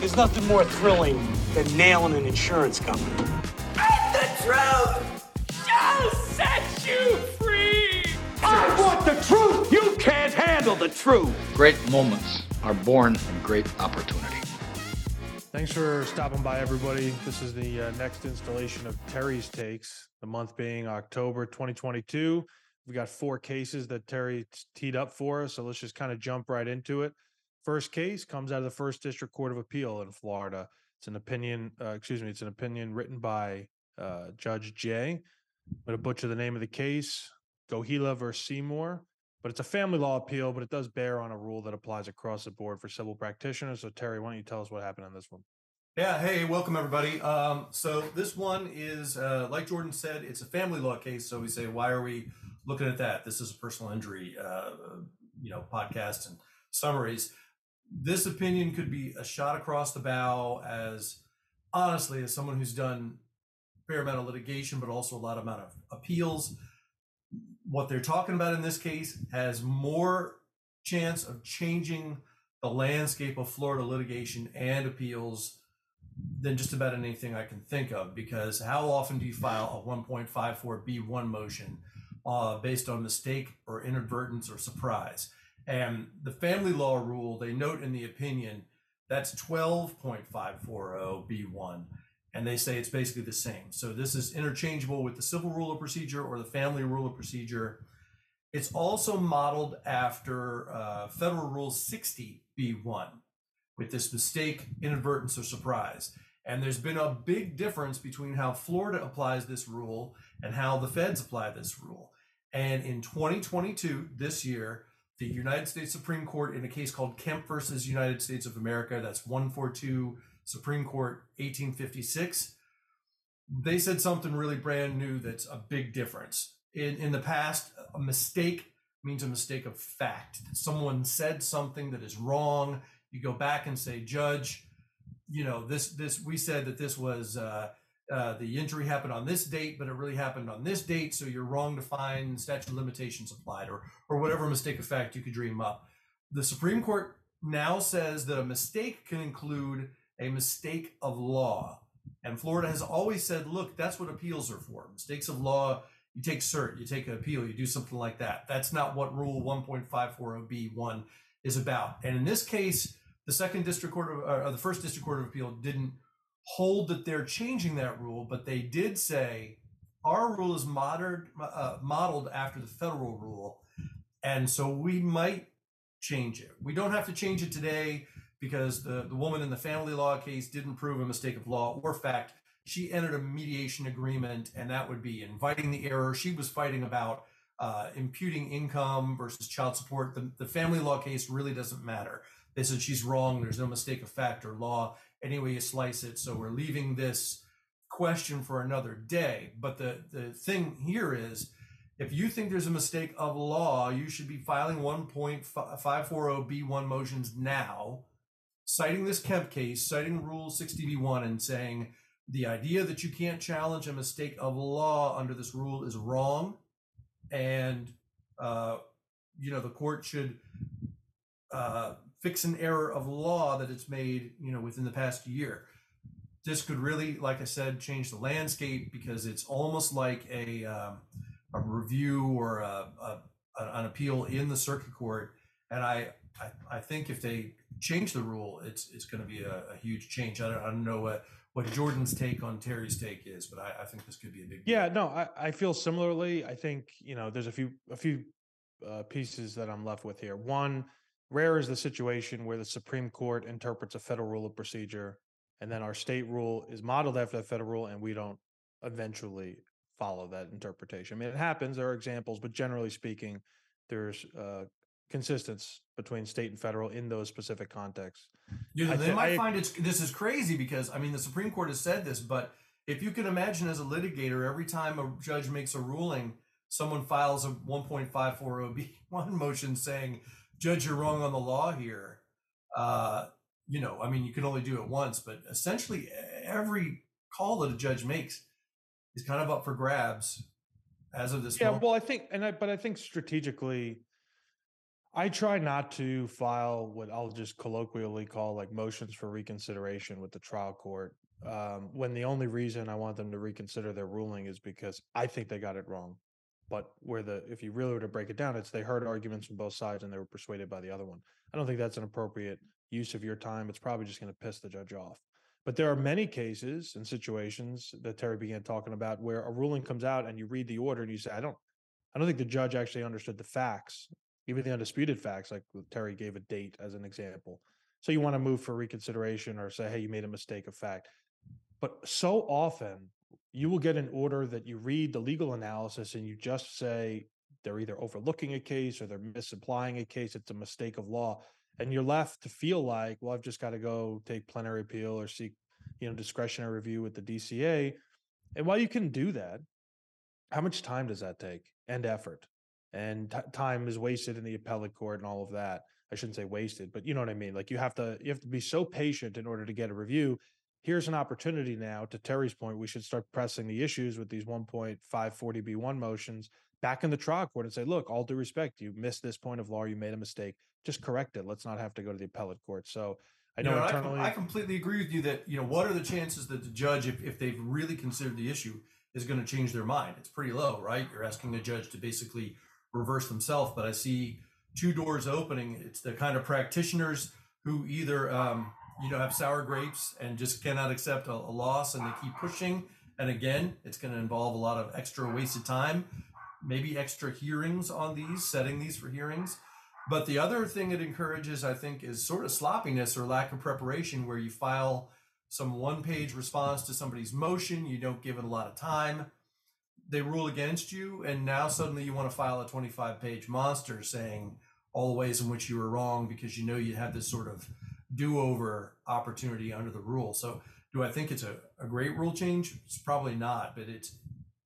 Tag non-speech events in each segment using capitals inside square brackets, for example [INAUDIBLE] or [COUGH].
There's nothing more thrilling than nailing an insurance company. And the truth shall set you free! I want the truth! You can't handle the truth! Great moments are born in great opportunity. Thanks for stopping by, everybody. This is the uh, next installation of Terry's Takes, the month being October 2022. We've got four cases that Terry teed up for us, so let's just kind of jump right into it. First case comes out of the First District Court of Appeal in Florida. It's an opinion, uh, excuse me, it's an opinion written by uh, Judge Jay. I'm going to butcher the name of the case, Gohila versus Seymour, but it's a family law appeal, but it does bear on a rule that applies across the board for civil practitioners. So, Terry, why don't you tell us what happened on this one? Yeah, hey, welcome everybody. Um, so this one is, uh, like Jordan said, it's a family law case. So we say, why are we looking at that? This is a personal injury, uh, you know, podcast and summaries this opinion could be a shot across the bow as honestly as someone who's done fair amount of litigation but also a lot amount of appeals what they're talking about in this case has more chance of changing the landscape of Florida litigation and appeals than just about anything I can think of. Because how often do you file a 1.54B1 motion uh, based on mistake or inadvertence or surprise? And the family law rule, they note in the opinion, that's 12.540B1. And they say it's basically the same. So this is interchangeable with the civil rule of procedure or the family rule of procedure. It's also modeled after uh, Federal Rule 60B1 with this mistake, inadvertence, or surprise. And there's been a big difference between how Florida applies this rule and how the feds apply this rule. And in 2022, this year, the United States Supreme Court in a case called Kemp versus United States of America. That's 142 Supreme Court 1856. They said something really brand new that's a big difference. In, in the past, a mistake means a mistake of fact. Someone said something that is wrong. You go back and say, Judge, you know, this, this, we said that this was, uh, uh, the injury happened on this date, but it really happened on this date, so you're wrong to find statute of limitations applied, or or whatever mistake of fact you could dream up. The Supreme Court now says that a mistake can include a mistake of law, and Florida has always said, look, that's what appeals are for. Mistakes of law, you take cert, you take an appeal, you do something like that. That's not what Rule 1.540B1 is about. And in this case, the second district court of, or the first district court of appeal didn't hold that they're changing that rule, but they did say our rule is modeled uh, modeled after the federal rule, and so we might change it. We don't have to change it today because the, the woman in the family law case didn't prove a mistake of law or fact. She entered a mediation agreement, and that would be inviting the error. She was fighting about uh, imputing income versus child support. The, the family law case really doesn't matter. They said she's wrong. There's no mistake of fact or law any way you slice it. So we're leaving this question for another day. But the, the thing here is if you think there's a mistake of law, you should be filing 1.540B1 motions now, citing this Kemp case, citing Rule 60B1, and saying the idea that you can't challenge a mistake of law under this rule is wrong. And, uh, you know, the court should uh, fix an error of law that it's made, you know, within the past year. This could really, like I said, change the landscape because it's almost like a um, a review or a, a, an appeal in the circuit court. And I, I, I think if they change the rule, it's it's going to be a, a, huge change. I don't, I don't know what what Jordan's take on Terry's take is, but I, I think this could be a big. Yeah, no, I, I feel similarly. I think you know there's a few a few uh, pieces that I'm left with here. One, Rare is the situation where the Supreme Court interprets a federal rule of procedure, and then our state rule is modeled after the federal rule, and we don't eventually follow that interpretation. I mean, it happens. There are examples, but generally speaking, there's uh, consistence between state and federal in those specific contexts. They th- might I, find it's this is crazy because I mean, the Supreme Court has said this, but if you can imagine as a litigator, every time a judge makes a ruling, someone files a 1.540B1 motion saying judge you're wrong on the law here uh, you know i mean you can only do it once but essentially every call that a judge makes is kind of up for grabs as of this yeah moment. well i think and i but i think strategically I try not to file what I'll just colloquially call like motions for reconsideration with the trial court um, when the only reason I want them to reconsider their ruling is because I think they got it wrong. But where the if you really were to break it down, it's they heard arguments from both sides and they were persuaded by the other one. I don't think that's an appropriate use of your time. It's probably just going to piss the judge off. But there are many cases and situations that Terry began talking about where a ruling comes out and you read the order and you say, I don't I don't think the judge actually understood the facts, even the undisputed facts, like Terry gave a date as an example. So you want to move for reconsideration or say, hey, you made a mistake of fact. But so often you will get an order that you read the legal analysis and you just say they're either overlooking a case or they're misapplying a case. It's a mistake of law. And you're left to feel like, well, I've just got to go take plenary appeal or seek, you know, discretionary review with the DCA. And while you can do that, how much time does that take and effort? And t- time is wasted in the appellate court and all of that. I shouldn't say wasted, but you know what I mean. Like you have to you have to be so patient in order to get a review here's an opportunity now to Terry's point, we should start pressing the issues with these 1.540B1 motions back in the trial court and say, look, all due respect, you missed this point of law, you made a mistake. Just correct it. Let's not have to go to the appellate court. So I know internally. I, I, completely agree with you that, you know, what are the chances that the judge, if, if they've really considered the issue, is going to change their mind? It's pretty low, right? You're asking a judge to basically reverse themselves. But I see two doors opening. It's the kind of practitioners who either, um, you know have sour grapes and just cannot accept a, a loss and they keep pushing. And again it's going to involve a lot of extra wasted time maybe extra hearings on these setting these for hearings. But the other thing it encourages i think is sort of sloppiness or lack of preparation where you file some one page response to somebody's motion you don't give it a lot of time they rule against you and now suddenly you want to file a 25 page monster saying all the ways in which you were wrong because you know you had this sort of do-over opportunity under the rule. So do I think it's a, a great rule change? It's probably not, but it's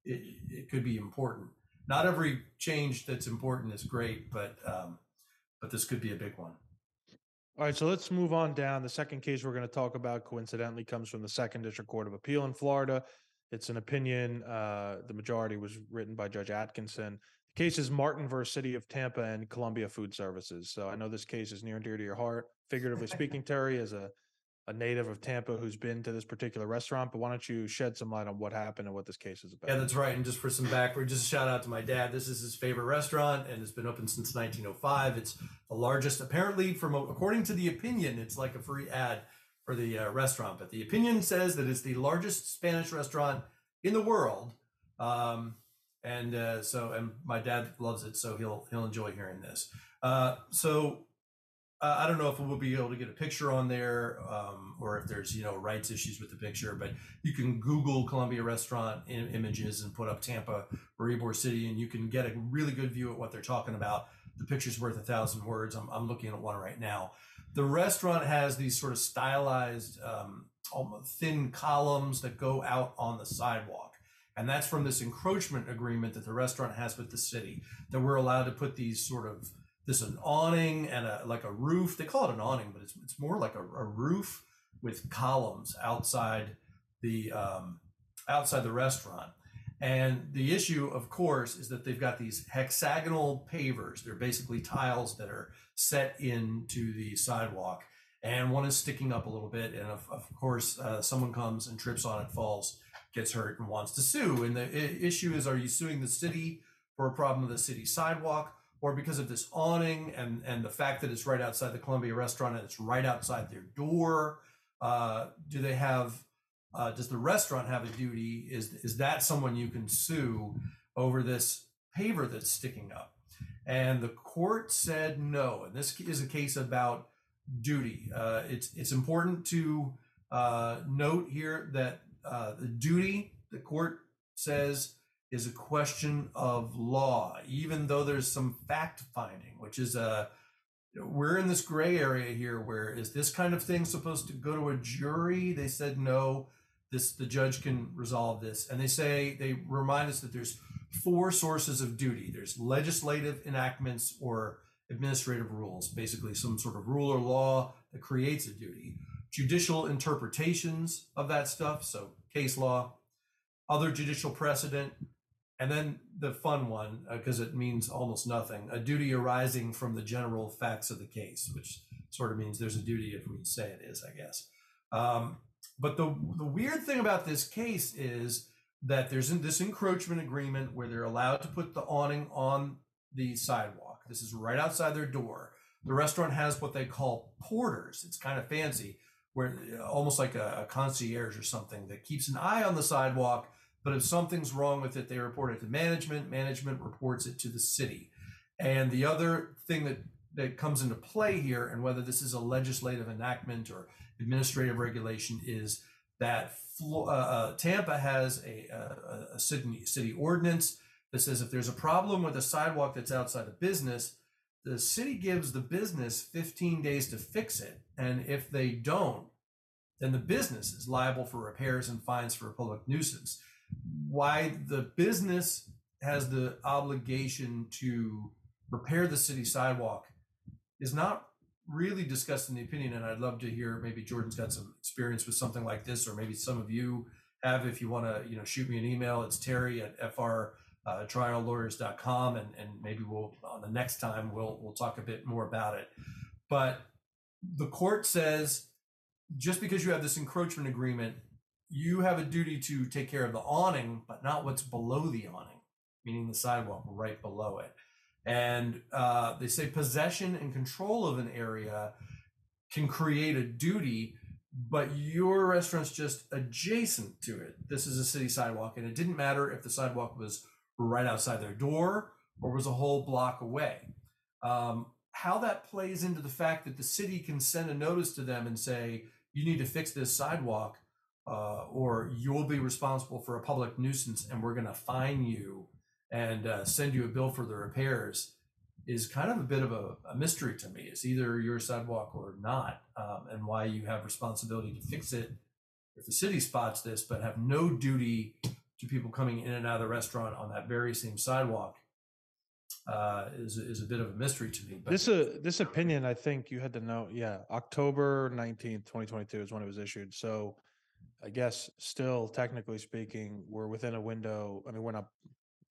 it, it could be important. Not every change that's important is great, but um, but this could be a big one. All right, so let's move on down. The second case we're going to talk about coincidentally comes from the Second District Court of Appeal in Florida. It's an opinion. Uh, the majority was written by Judge Atkinson. The case is Martin versus City of Tampa and Columbia Food Services. So I know this case is near and dear to your heart figuratively speaking, Terry, as a, a native of Tampa who's been to this particular restaurant. But why don't you shed some light on what happened and what this case is about? Yeah, that's right. And just for some background, just a shout out to my dad. This is his favorite restaurant, and it's been open since 1905. It's the largest, apparently, from according to the opinion, it's like a free ad for the uh, restaurant. But the opinion says that it's the largest Spanish restaurant in the world. Um, and uh, so, and my dad loves it, so he'll he'll enjoy hearing this. Uh, so uh, I don't know if we'll be able to get a picture on there um, or if there's, you know, rights issues with the picture, but you can Google Columbia restaurant images and put up Tampa or Ybor City and you can get a really good view of what they're talking about. The picture's worth a thousand words. I'm, I'm looking at one right now. The restaurant has these sort of stylized, um, thin columns that go out on the sidewalk. And that's from this encroachment agreement that the restaurant has with the city that we're allowed to put these sort of this is an awning and a like a roof. They call it an awning, but it's it's more like a, a roof with columns outside the um, outside the restaurant. And the issue, of course, is that they've got these hexagonal pavers. They're basically tiles that are set into the sidewalk, and one is sticking up a little bit. And of, of course, uh, someone comes and trips on it, falls, gets hurt, and wants to sue. And the issue is: Are you suing the city for a problem with the city sidewalk? Or because of this awning and and the fact that it's right outside the Columbia restaurant and it's right outside their door? Uh, do they have? Uh, does the restaurant have a duty? Is is that someone you can sue over this paver that's sticking up? And the court said no. And this is a case about duty. Uh, it's it's important to uh, note here that uh, the duty the court says is a question of law, even though there's some fact finding, which is a we're in this gray area here where is this kind of thing supposed to go to a jury? They said no. This the judge can resolve this. And they say they remind us that there's four sources of duty. There's legislative enactments or administrative rules, basically some sort of rule or law that creates a duty. Judicial interpretations of that stuff, so case law, other judicial precedent, And then the fun one, because uh, it means almost nothing, a duty arising from the general facts of the case, which sort of means there's a duty if we say it is, I guess. Um, but the the weird thing about this case is that there's this encroachment agreement where they're allowed to put the awning on the sidewalk. This is right outside their door. The restaurant has what they call porters. It's kind of fancy, where almost like a, a concierge or something that keeps an eye on the sidewalk. But if something's wrong with it, they report it to management. Management reports it to the city. And the other thing that that comes into play here, and whether this is a legislative enactment or administrative regulation, is that uh, uh, Tampa has a, a, a city, city ordinance that says if there's a problem with a sidewalk that's outside a business, the city gives the business 15 days to fix it. And if they don't, then the business is liable for repairs and fines for a public nuisance. Why the business has the obligation to repair the city sidewalk is not really discussed in the opinion, and I'd love to hear maybe Jordan's got some experience with something like this, or maybe some of you have. If you want to, you know, shoot me an email, it's Terry at fr uh, triallawyers.com, and and maybe we'll on the next time we'll we'll talk a bit more about it. But the court says just because you have this encroachment agreement, you have a duty to take care of the awning, but not what's below the awning, meaning the sidewalk right below it. And uh, they say possession and control of an area can create a duty, but your restaurant's just adjacent to it. This is a city sidewalk, and it didn't matter if the sidewalk was right outside their door or was a whole block away. Um, how that plays into the fact that the city can send a notice to them and say, you need to fix this sidewalk, uh, or you'll be responsible for a public nuisance and we're going to fine you and uh, send you a bill for the repairs is kind of a bit of a, a mystery to me. It's either your sidewalk or not, um, and why you have responsibility to fix it if the city spots this, but have no duty to people coming in and out of the restaurant on that very same sidewalk. Uh, is is a bit of a mystery to me. But this uh, this opinion, I think you had to know. Yeah, October nineteenth, twenty twenty two is when it was issued. So, I guess still technically speaking, we're within a window. I mean, we're not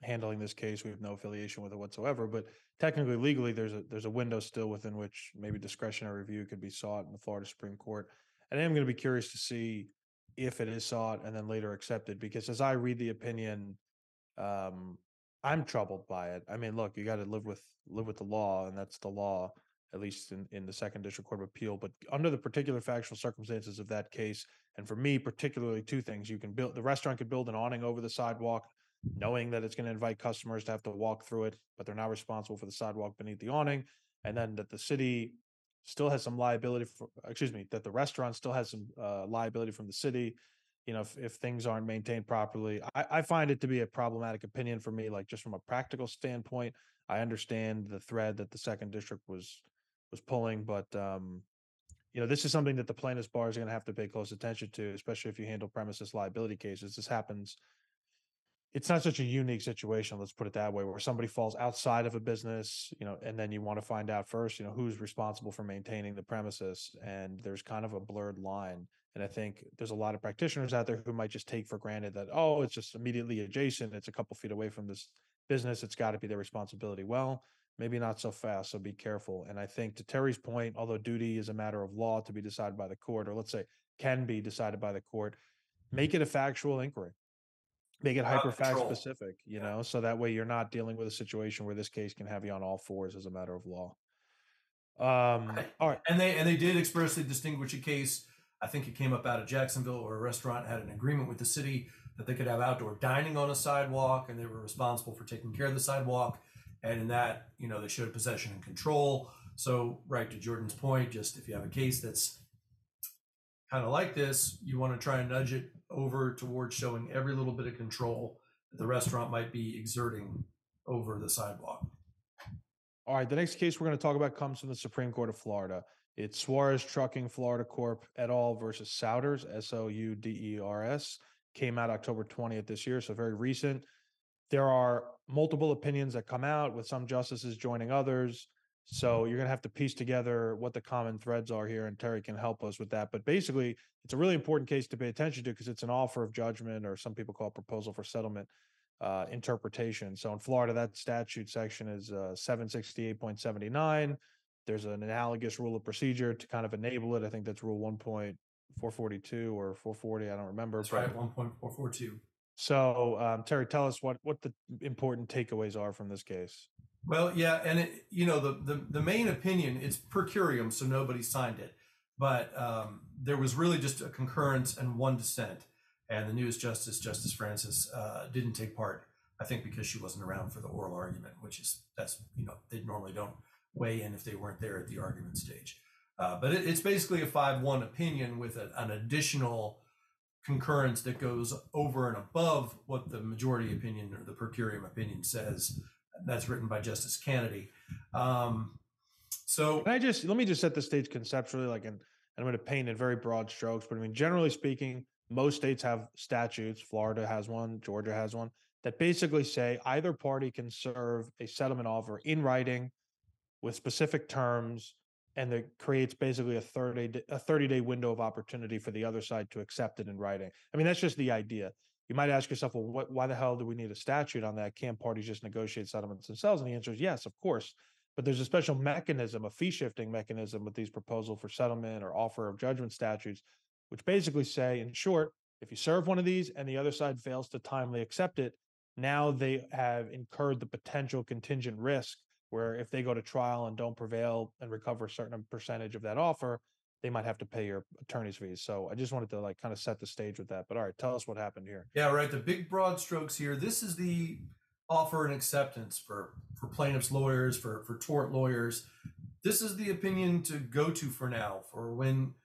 handling this case. We have no affiliation with it whatsoever. But technically, legally, there's a there's a window still within which maybe discretionary review could be sought in the Florida Supreme Court. And I am going to be curious to see if it is sought and then later accepted, because as I read the opinion, um, I'm troubled by it. I mean, look, you got to live with live with the law, and that's the law, at least in, in the Second District Court of Appeal. But under the particular factual circumstances of that case, and for me particularly, two things: you can build the restaurant could build an awning over the sidewalk knowing that it's going to invite customers to have to walk through it, but they're not responsible for the sidewalk beneath the awning. And then that the city still has some liability for, excuse me, that the restaurant still has some uh, liability from the city. You know, if, if things aren't maintained properly, I, I find it to be a problematic opinion for me. Like just from a practical standpoint, I understand the thread that the second district was was pulling, but um, you know, this is something that the plaintiffs bar is going to have to pay close attention to, especially if you handle premises liability cases. This happens it's not such a unique situation let's put it that way where somebody falls outside of a business you know and then you want to find out first you know who's responsible for maintaining the premises and there's kind of a blurred line and i think there's a lot of practitioners out there who might just take for granted that oh it's just immediately adjacent it's a couple feet away from this business it's got to be their responsibility well maybe not so fast so be careful and i think to terry's point although duty is a matter of law to be decided by the court or let's say can be decided by the court make it a factual inquiry make it hyper fact specific, you yeah. know, so that way you're not dealing with a situation where this case can have you on all fours as a matter of law. Um, all right. And they and they did expressly distinguish a case. I think it came up out of Jacksonville where a restaurant had an agreement with the city that they could have outdoor dining on a sidewalk and they were responsible for taking care of the sidewalk. And in that, you know, they showed possession and control. So, right to Jordan's point, just if you have a case that's kind of like this, you want to try and nudge it over towards showing every little bit of control that the restaurant might be exerting over the sidewalk. All right, the next case we're going to talk about comes from the Supreme Court of Florida. It's Suarez Trucking Florida Corp et al. versus Souders, S O U D E R S. Came out October 20th this year, so very recent. There are multiple opinions that come out with some justices joining others. So you're going to have to piece together what the common threads are here, and Terry can help us with that. But basically, it's a really important case to pay attention to because it's an offer of judgment, or some people call it proposal for settlement. uh, interpretation. So in Florida, that statute section is uh, 768.79. There's an analogous rule of procedure to kind of enable it. I think that's rule 1.442 or 440. I don't remember. That's right, 1.442. So um, Terry, tell us what what the important takeaways are from this case. Well, yeah, and it, you know the, the the main opinion it's per curiam, so nobody signed it, but um, there was really just a concurrence and one dissent, and the newest justice, Justice Francis, uh, didn't take part. I think because she wasn't around for the oral argument, which is that's you know they normally don't weigh in if they weren't there at the argument stage. Uh, but it, it's basically a five-one opinion with a, an additional concurrence that goes over and above what the majority opinion or the per curiam opinion says. That's written by Justice Canady. Um, so Can I just let me just set the stage conceptually, like, and I'm going to paint in very broad strokes, but I mean, generally speaking, most states have statutes. Florida has one, Georgia has one that basically say either party can serve a settlement offer in writing with specific terms and that creates basically a 30 day, a 30 day window of opportunity for the other side to accept it in writing. I mean, that's just the idea. You might ask yourself, well, what, why the hell do we need a statute on that? Can't parties just negotiate settlements themselves? And the answer is yes, of course. But there's a special mechanism, a fee shifting mechanism with these proposal for settlement or offer of judgment statutes, which basically say, in short, if you serve one of these and the other side fails to timely accept it, now they have incurred the potential contingent risk where if they go to trial and don't prevail and recover a certain percentage of that offer, they might have to pay your attorney's fees. So I just wanted to like kind of set the stage with that. But all right, tell us what happened here. Yeah, right. The big broad strokes here. This is the offer and acceptance for for plaintiffs lawyers, for for tort lawyers. This is the opinion to go to for now for when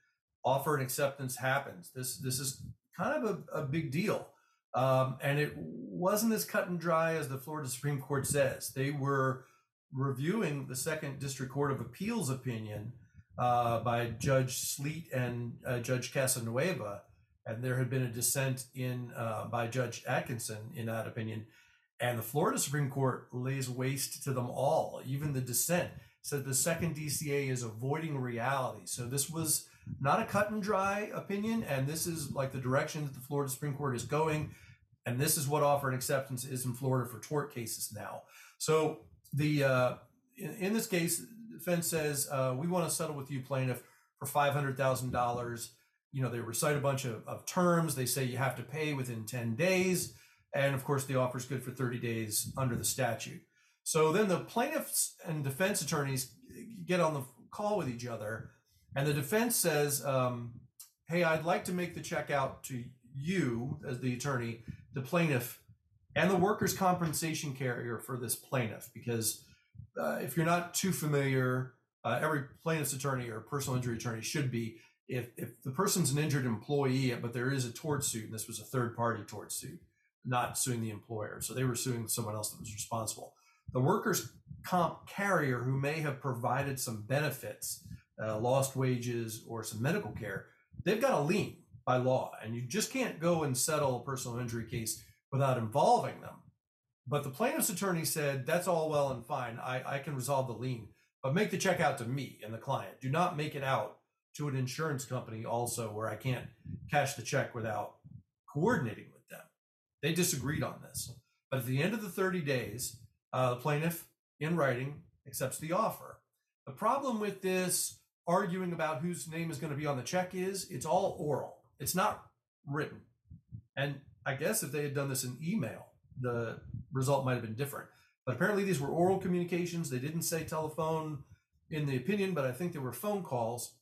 offer and acceptance happens. This this is kind of a, a big deal. Um, and it wasn't as cut and dry as the Florida Supreme Court says. They were reviewing the Second District Court of Appeals opinion uh, by Judge Sleet and uh, Judge Casanueva, and there had been a dissent in uh, by Judge Atkinson in that opinion, and the Florida Supreme Court lays waste to them all. Even the dissent said the second DCA is avoiding reality. So this was not a cut and dry opinion, and this is like the direction that the Florida Supreme Court is going, and this is what offer and acceptance is in Florida for tort cases now. So the uh, in, in, this case, defense says uh, we want to settle with you, plaintiff, for five hundred thousand dollars. You know, they recite a bunch of, of terms. They say you have to pay within ten days, and of course, the offer is good for thirty days under the statute. So then the plaintiffs and defense attorneys get on the call with each other, and the defense says, um, "Hey, I'd like to make the check out to you as the attorney, the plaintiff." And the workers' compensation carrier for this plaintiff. Because uh, if you're not too familiar, uh, every plaintiff's attorney or personal injury attorney should be. If, if the person's an injured employee, but there is a tort suit, and this was a third party tort suit, not suing the employer. So they were suing someone else that was responsible. The workers' comp carrier who may have provided some benefits, uh, lost wages, or some medical care, they've got a lien by law. And you just can't go and settle a personal injury case without involving them. But the plaintiff's attorney said, that's all well and fine. I, I can resolve the lien, but make the check out to me and the client. Do not make it out to an insurance company also where I can't cash the check without coordinating with them. They disagreed on this. But at the end of the 30 days, uh, the plaintiff, in writing, accepts the offer. The problem with this arguing about whose name is going to be on the check is it's all oral, it's not written. And I guess if they had done this in email, the result might have been different. But apparently, these were oral communications. They didn't say telephone in the opinion, but I think there were phone calls.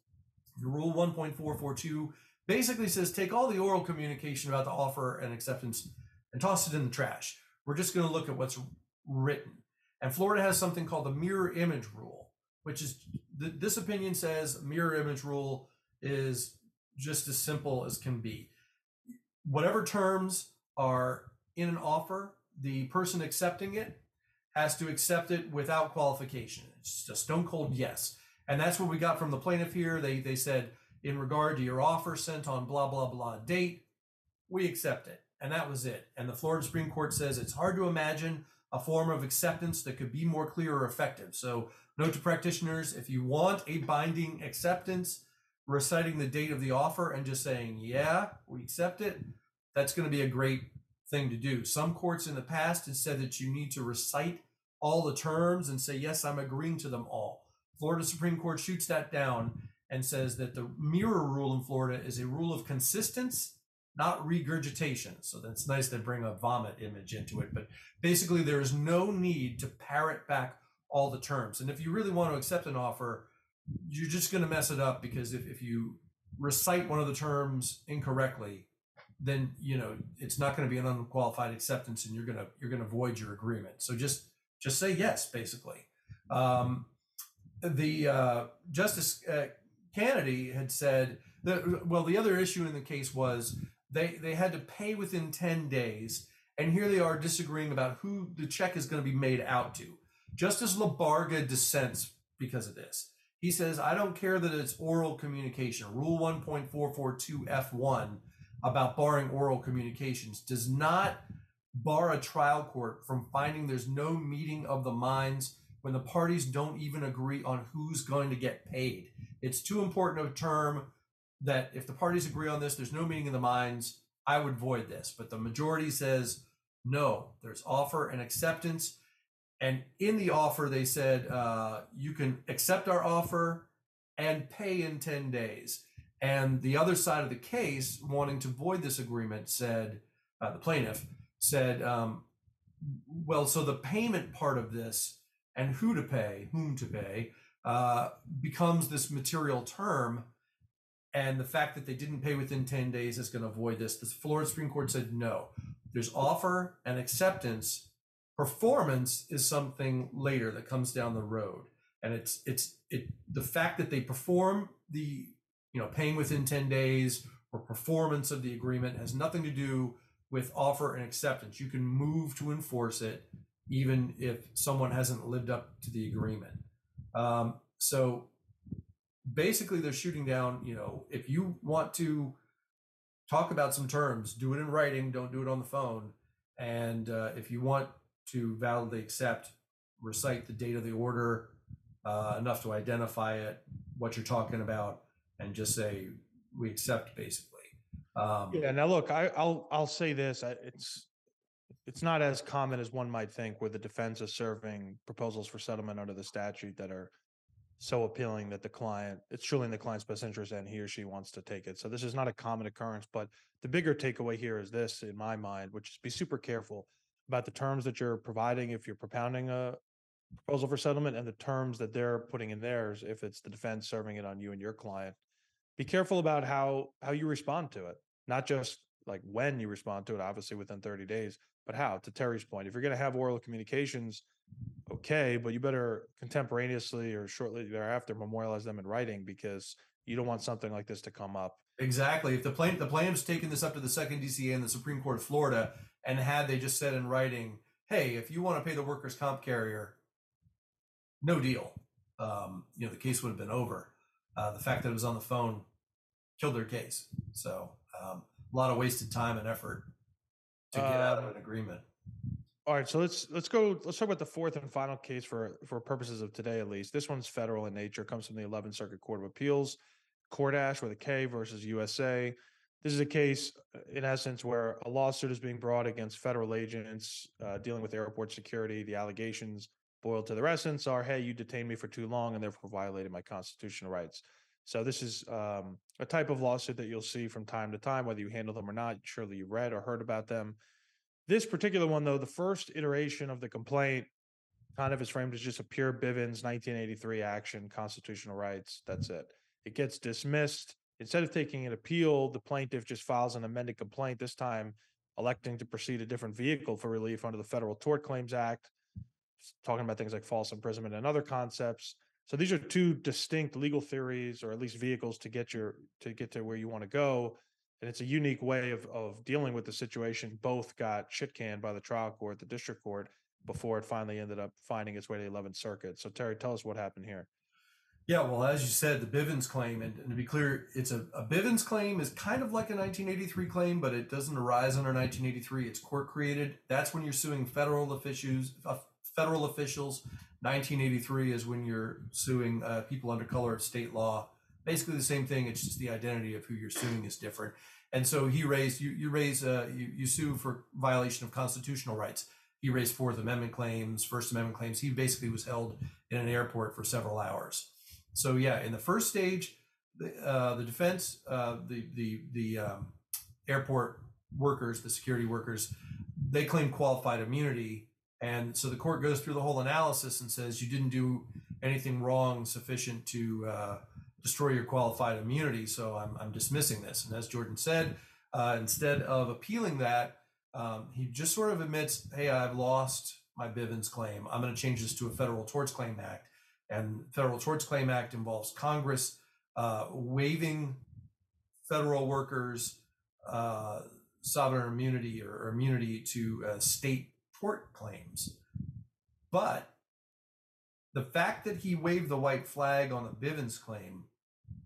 Rule 1.442 basically says take all the oral communication about the offer and acceptance and toss it in the trash. We're just going to look at what's written. And Florida has something called the mirror image rule, which is th- this opinion says mirror image rule is just as simple as can be whatever terms are in an offer, the person accepting it has to accept it without qualification. It's just a stone cold yes. And that's what we got from the plaintiff here. They they said in regard to your offer sent on blah blah blah date, we accept it. And that was it. And the Florida Supreme Court says it's hard to imagine a form of acceptance that could be more clear or effective. So note to practitioners, if you want a binding acceptance, reciting the date of the offer and just saying, yeah, we accept it, that's going to be a great thing to do. Some courts in the past have said that you need to recite all the terms and say, yes, I'm agreeing to them all. Florida Supreme Court shoots that down and says that the mirror rule in Florida is a rule of consistency, not regurgitation. So that's nice to bring a vomit image into it. But basically, there is no need to parrot back all the terms. And if you really want to accept an offer, you're just going to mess it up because if, if you recite one of the terms incorrectly, then you know it's not going to be an unqualified acceptance, and you're gonna you're gonna void your agreement. So just just say yes, basically. Um, the uh, Justice uh, Canady had said that. Well, the other issue in the case was they they had to pay within ten days, and here they are disagreeing about who the check is going to be made out to. Justice Labarga dissents because of this. He says, I don't care that it's oral communication. Rule 1.442F1 about barring oral communications does not bar a trial court from finding there's no meeting of the minds when the parties don't even agree on who's going to get paid. It's too important a term that if the parties agree on this, there's no meeting of the minds. I would void this. But the majority says no, there's offer and acceptance. And in the offer, they said uh, you can accept our offer and pay in 10 days. And the other side of the case, wanting to void this agreement, said uh, the plaintiff said, um, well, so the payment part of this and who to pay, whom to pay, uh, becomes this material term. And the fact that they didn't pay within 10 days is going to avoid this. The Florida Supreme Court said no. There's offer and acceptance. Performance is something later that comes down the road. And it's it's it the fact that they perform the you know paying within 10 days or performance of the agreement has nothing to do with offer and acceptance. You can move to enforce it even if someone hasn't lived up to the agreement. Um, so basically, they're shooting down. You know, if you want to talk about some terms, do it in writing. Don't do it on the phone. And uh, if you want to validly accept, recite the date of the order uh, enough to identify it, what you're talking about, and just say we accept basically. Um, Yeah. Now, look, I, I'll I'll say this: I- it's it's not as common as one might think, where the defense is serving proposals for settlement under the statute that are so appealing that the client it's truly in the client's best interest and he or she wants to take it. So this is not a common occurrence. But the bigger takeaway here is this, in my mind, which is be super careful about the terms that you're providing if you're propounding a proposal for settlement and the terms that they're putting in theirs if it's the defense serving it on you and your client. Be careful about how how you respond to it not just like when you respond to it obviously within 30 days but how to terry's point. If you're going to have oral communications okay but you better contemporaneously or shortly thereafter memorialize them in writing because you don't want something like this to come up Exactly. If the plaintiff, the plaintiff's taken this up to the second DCA and the Supreme Court of Florida, and had they just said in writing, "Hey, if you want to pay the workers' comp carrier, no deal," um, you know, the case would have been over. Uh, the fact that it was on the phone killed their case. So um, a lot of wasted time and effort to get out of an agreement. All right, so let's let's go. Let's talk about the fourth and final case for for purposes of today, at least. This one's federal in nature. Comes from the 11th Circuit Court of Appeals, Kordash with a K versus USA. This is a case, uh, in essence, where a lawsuit is being brought against federal agents uh, dealing with airport security. The allegations, boiled to their essence, are: Hey, you detained me for too long, and therefore violated my constitutional rights. So this is um, a type of lawsuit that you'll see from time to time, whether you handle them or not. Surely you read or heard about them. This particular one, though, the first iteration of the complaint kind of is framed as just a pure Bivens 1983 action, constitutional rights. That's it. It gets dismissed. Instead of taking an appeal, the plaintiff just files an amended complaint, this time electing to proceed a different vehicle for relief under the Federal Tort Claims Act, talking about things like false imprisonment and other concepts. So these are two distinct legal theories, or at least vehicles to get your to get to where you want to go and it's a unique way of of dealing with the situation. Both got shit canned by the trial court, the district court, before it finally ended up finding its way to the 11th Circuit. So Terry, tell us what happened here. Yeah, well, as you said, the Bivens claim, and, and to be clear, it's a, a Bivens claim is kind of like a 1983 claim, but it doesn't arise under 1983. It's court created. That's when you're suing federal officials. Uh, federal officials. 1983 is when you're suing uh, people under color of state law. Basically the same thing. It's just the identity of who you're suing is different. And so he raised you you raise uh, you you sue for violation of constitutional rights. He raised Fourth Amendment claims, First Amendment claims. He basically was held in an airport for several hours. So yeah, in the first stage, the uh, the defense, uh, the the the um, airport workers, the security workers, they claim qualified immunity, and so the court goes through the whole analysis and says you didn't do anything wrong sufficient to uh, destroy your qualified immunity. So I'm I'm dismissing this. And as Jordan said, uh, instead of appealing that, um, he just sort of admits, hey, I've lost my Bivens claim. I'm going to change this to a federal torts claim act. And federal torts claim act involves Congress uh, waiving federal workers uh, sovereign immunity or, immunity to uh, state tort claims. But the fact that he waved the white flag on the Bivens claim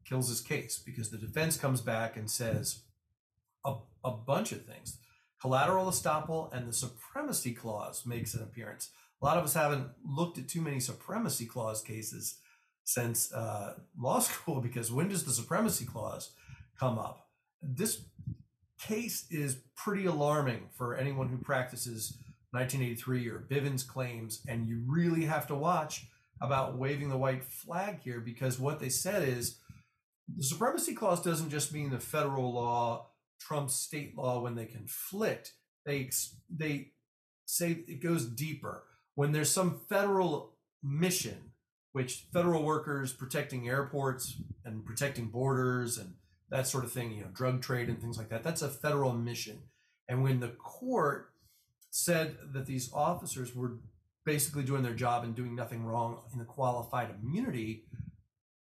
kills his case because the defense comes back and says a, a bunch of things. Collateral estoppel and the supremacy clause makes an appearance. A lot of us haven't looked at too many supremacy clause cases since uh, law [LAUGHS] school because when does the supremacy clause come up? This case is pretty alarming for anyone who practices 1983 or Bivens claims, and you really have to watch about waving the white flag here because what they said is the supremacy clause doesn't just mean the federal law trumps state law when they conflict. They they say it goes deeper when there's some federal mission, which federal workers protecting airports and protecting borders and that sort of thing, you know, drug trade and things like that. That's a federal mission. And when the court said that these officers were basically doing their job and doing nothing wrong in the qualified immunity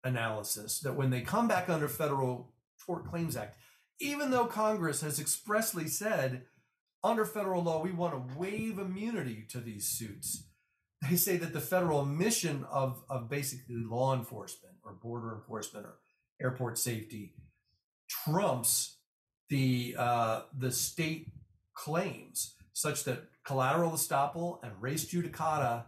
analysis, that when they come back under federal tort claims act, even though Congress has expressly said under federal law we want to waive immunity to these suits, they say that the federal mission of, of basically law enforcement or border enforcement or airport safety trumps the uh, the state claims such that collateral estoppel and res judicata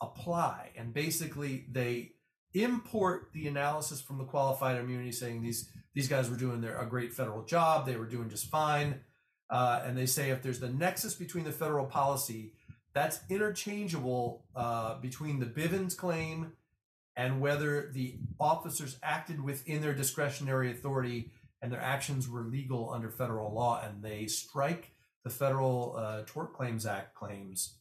apply. And basically they import the analysis from the qualified immunity saying these these guys were doing their a great federal job. They were doing just fine uh, and they say if there's the nexus between the federal policy that's interchangeable uh, between the bivens claim and whether the officers acted within their discretionary authority and their actions were legal under federal law, and they strike the Federal uh, Tort Claims Act claims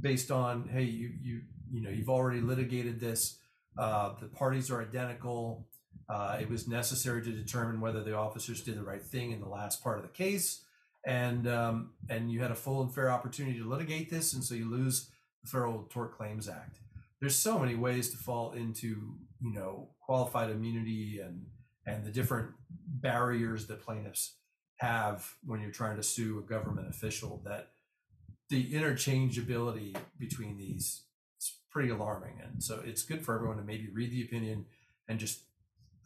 based on hey you you you know you've already litigated this uh, the parties are identical uh, it was necessary to determine whether the officers did the right thing in the last part of the case and um, and you had a full and fair opportunity to litigate this and so you lose the federal tort claims act. There's so many ways to fall into you know qualified immunity and and the different barriers that plaintiffs have when you're trying to sue a government official that the interchangeability between these is pretty alarming. And so it's good for everyone to maybe read the opinion and just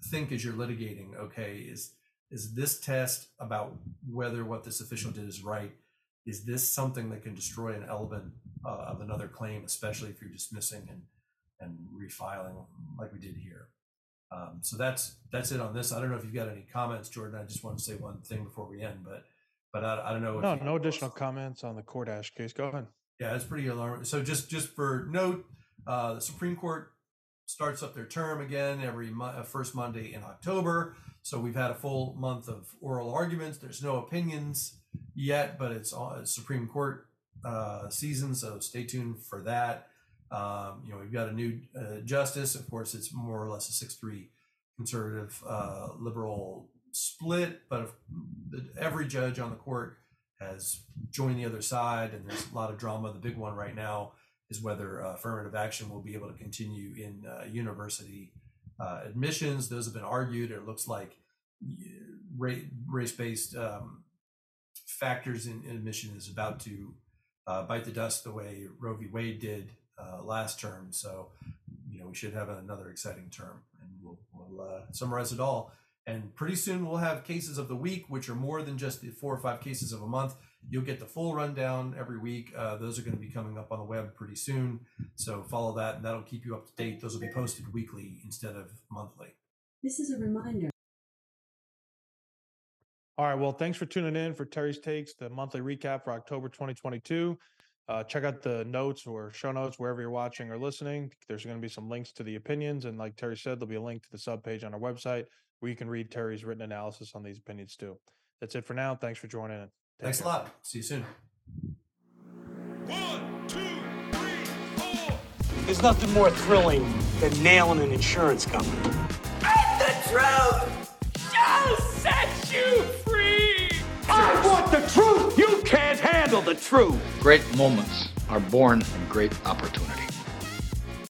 think as you're litigating okay is is this test about whether what this official did is right is this something that can destroy an element uh, of another claim especially if you're dismissing and and refiling like we did here um, so that's that's it on this. I don't know if you've got any comments, Jordan. I just want to say one thing before we end, but but I, I don't know. No, no additional comments on the Kordash case. Go ahead. Yeah, it's pretty alarming. So just just for note, uh, the Supreme Court starts up their term again every mo- uh, first Monday in October. So we've had a full month of oral arguments. There's no opinions yet, but it's all Supreme Court uh, season, so stay tuned for that. Um, you know, we've got a new uh, justice. Of course, it's more or less a six-three conservative uh, liberal split, but every judge on the court has joined the other side, and there's a lot of drama. The big one right now is whether uh, affirmative action will be able to continue in uh, university uh, admissions. Those have been argued. It looks like race-based um, factors in, in, admission is about to uh, bite the dust the way Roe v. Wade did uh, last term. So, you know, we should have another exciting term, and we'll, we'll uh, summarize it all. And pretty soon we'll have cases of the week, which are more than just the four or five cases of a month. You'll get the full rundown every week. Uh, those are going to be coming up on the web pretty soon. So follow that, and that'll keep you up to date. Those will be posted weekly instead of monthly. This is a reminder All right. Well, thanks for tuning in for Terry's Takes, the monthly recap for October 2022. Uh, check out the notes or show notes wherever you're watching or listening. There's going to be some links to the opinions. And like Terry said, there'll be a link to the subpage on our website where you can read Terry's written analysis on these opinions too. That's it for now. Thanks for joining in. Take Thanks care. a lot. See you soon. One, two, three, four. There's nothing more thrilling than nailing an insurance company. And the truth shall set you free! I want the truth. You can't handle the truth. Great moments are born in great opportunity.